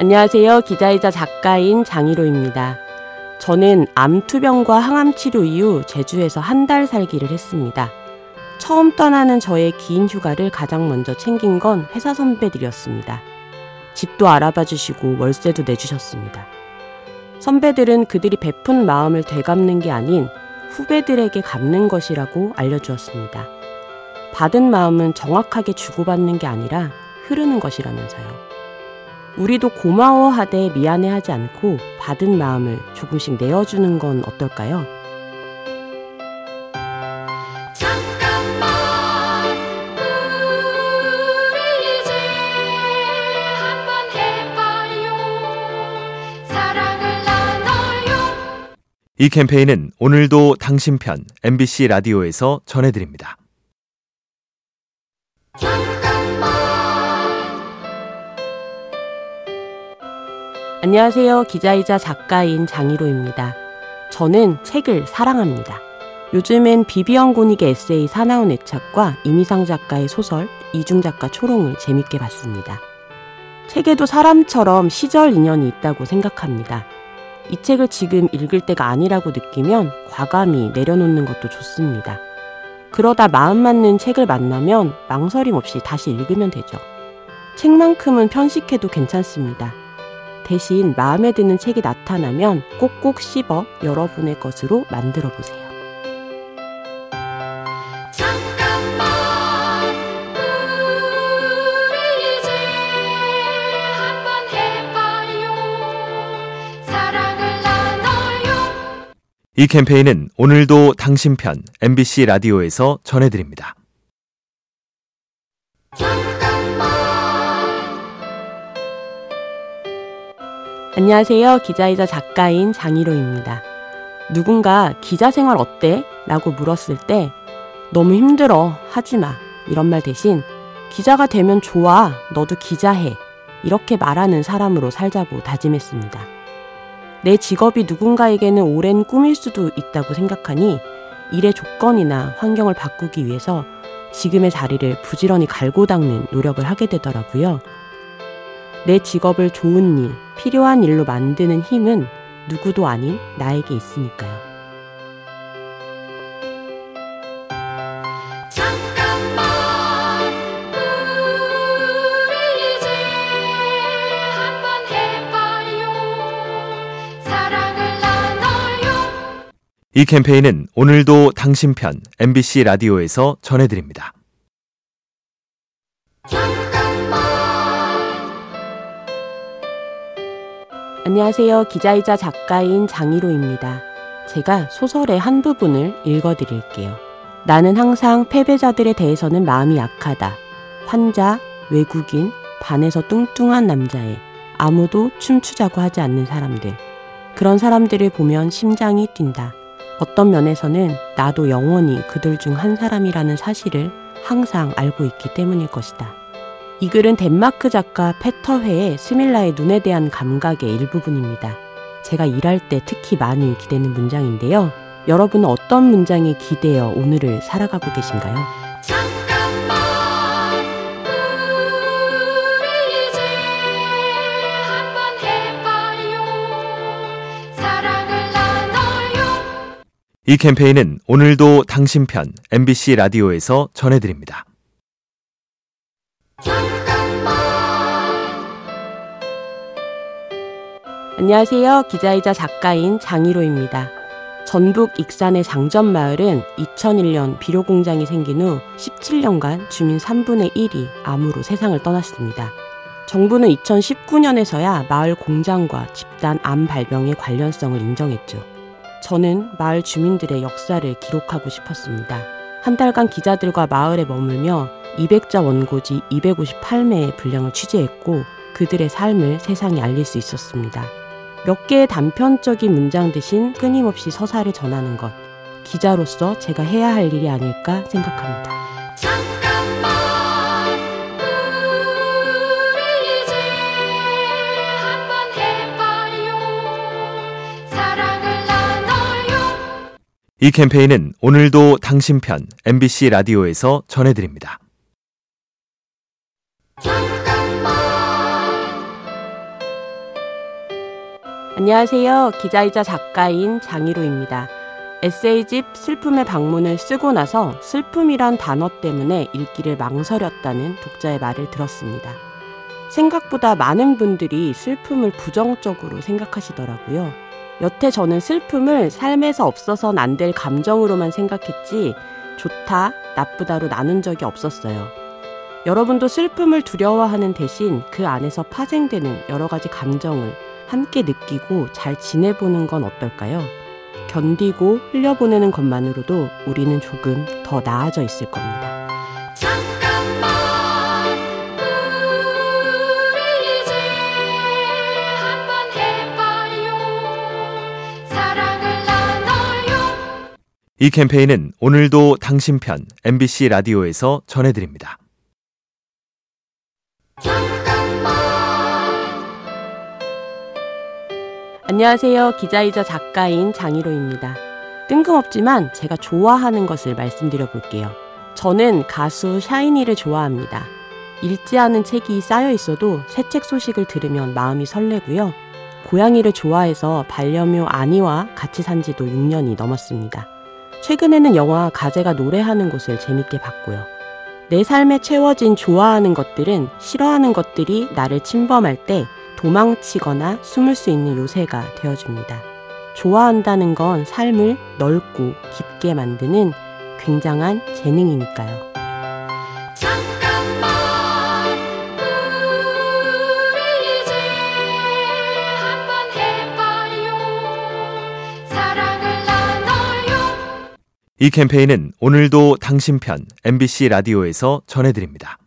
안녕하세요. 기자이자 작가인 장희로입니다. 저는 암투병과 항암 치료 이후 제주에서 한 달 살기를 했습니다. 처음 떠나는 저의 긴 휴가를 가장 먼저 챙긴 건 회사 선배들이었습니다. 집도 알아봐 주시고 월세도 내주셨습니다. 선배들은 그들이 베푼 마음을 되갚는 게 아닌 후배들에게 갚는 것이라고 알려주었습니다. 받은 마음은 정확하게 주고받는 게 아니라 흐르는 것이라면서요. 우리도 고마워하되 미안해하지 않고 받은 마음을 조금씩 내어주는 건 어떨까요? 이 캠페인은 오늘도 당신 편 MBC 라디오에서 전해드립니다. 안녕하세요. 기자이자 작가인 장희로입니다. 저는 책을 사랑합니다. 요즘엔 비비언 고닉의 에세이 사나운 애착과 이미상 작가의 소설 이중 작가 초롱을 재밌게 봤습니다. 책에도 사람처럼 시절 인연이 있다고 생각합니다. 이 책을 지금 읽을 때가 아니라고 느끼면 과감히 내려놓는 것도 좋습니다. 그러다 마음 맞는 책을 만나면 망설임 없이 다시 읽으면 되죠. 책만큼은 편식해도 괜찮습니다. 대신 마음에 드는 책이 나타나면 꼭꼭 씹어 여러분의 것으로 만들어 보세요. 이 캠페인은 오늘도 당신 편 MBC 라디오에서 전해드립니다. 안녕하세요. 기자이자 작가인 장희로입니다. 누군가 기자 생활 어때? 라고 물었을 때 너무 힘들어. 하지 마. 이런 말 대신 기자가 되면 좋아. 너도 기자해. 이렇게 말하는 사람으로 살자고 다짐했습니다. 내 직업이 누군가에게는 오랜 꿈일 수도 있다고 생각하니 일의 조건이나 환경을 바꾸기 위해서 지금의 자리를 부지런히 갈고 닦는 노력을 하게 되더라고요. 내 직업을 좋은 일, 필요한 일로 만드는 힘은 누구도 아닌 나에게 있으니까요. 이 캠페인은 오늘도 당신 편 MBC 라디오에서 전해드립니다. 안녕하세요. 기자이자 작가인 장희로입니다. 제가 소설의 한 부분을 읽어 드릴게요. 나는 항상 패배자들에 대해서는 마음이 약하다. 환자, 외국인, 반에서 뚱뚱한 남자애, 아무도 춤추자고 하지 않는 사람들. 그런 사람들을 보면 심장이 뛴다. 어떤 면에서는 나도 영원히 그들 중 한 사람이라는 사실을 항상 알고 있기 때문일 것이다. 이 글은 덴마크 작가 페터회의 스밀라의 눈에 대한 감각의 일부분입니다. 제가 일할 때 특히 많이 기대는 문장인데요. 여러분은 어떤 문장에 기대어 오늘을 살아가고 계신가요? 이 캠페인은 오늘도 당신 편 MBC 라디오에서 전해드립니다. 안녕하세요. 기자이자 작가인 장희로입니다. 전북 익산의 장전마을은 2001년 비료공장이 생긴 후 17년간 주민 3분의 1이 암으로 세상을 떠났습니다. 정부는 2019년에서야 마을 공장과 집단 암 발병의 관련성을 인정했죠. 저는 마을 주민들의 역사를 기록하고 싶었습니다. 한 달간 기자들과 마을에 머물며 200자 원고지 258매의 분량을 취재했고 그들의 삶을 세상에 알릴 수 있었습니다. 몇 개의 단편적인 문장 대신 끊임없이 서사를 전하는 것. 기자로서 제가 해야 할 일이 아닐까 생각합니다. 이 캠페인은 오늘도 당신 편 MBC 라디오에서 전해드립니다. 안녕하세요. 기자이자 작가인 장희로입니다. 에세이집 슬픔의 방문을 쓰고 나서 슬픔이란 단어 때문에 읽기를 망설였다는 독자의 말을 들었습니다. 생각보다 많은 분들이 슬픔을 부정적으로 생각하시더라고요. 여태 저는 슬픔을 삶에서 없어선 안 될 감정으로만 생각했지 좋다, 나쁘다로 나눈 적이 없었어요. 여러분도 슬픔을 두려워하는 대신 그 안에서 파생되는 여러 가지 감정을 함께 느끼고 잘 지내보는 건 어떨까요? 견디고 흘려보내는 것만으로도 우리는 조금 더 나아져 있을 겁니다. 잠깐만 우리 이제 한번 해봐요 사랑을 나눠요 이 캠페인은 오늘도 당신 편 MBC 라디오에서 전해드립니다. 안녕하세요. 기자이자 작가인 장희로입니다. 뜬금없지만 제가 좋아하는 것을 말씀드려 볼게요. 저는 가수 샤이니를 좋아합니다. 읽지 않은 책이 쌓여 있어도 새 책 소식을 들으면 마음이 설레고요. 고양이를 좋아해서 반려묘 아니와 같이 산 지도 6년이 넘었습니다. 최근에는 영화 가재가 노래하는 곳을 재밌게 봤고요. 내 삶에 채워진 좋아하는 것들은 싫어하는 것들이 나를 침범할 때 도망치거나 숨을 수 있는 요새가 되어줍니다. 좋아한다는 건 삶을 넓고 깊게 만드는 굉장한 재능이니까요. 잠깐만 우리 이제 한번 해봐요 사랑을 나눠요 이 캠페인은 오늘도 당신 편 MBC 라디오에서 전해드립니다.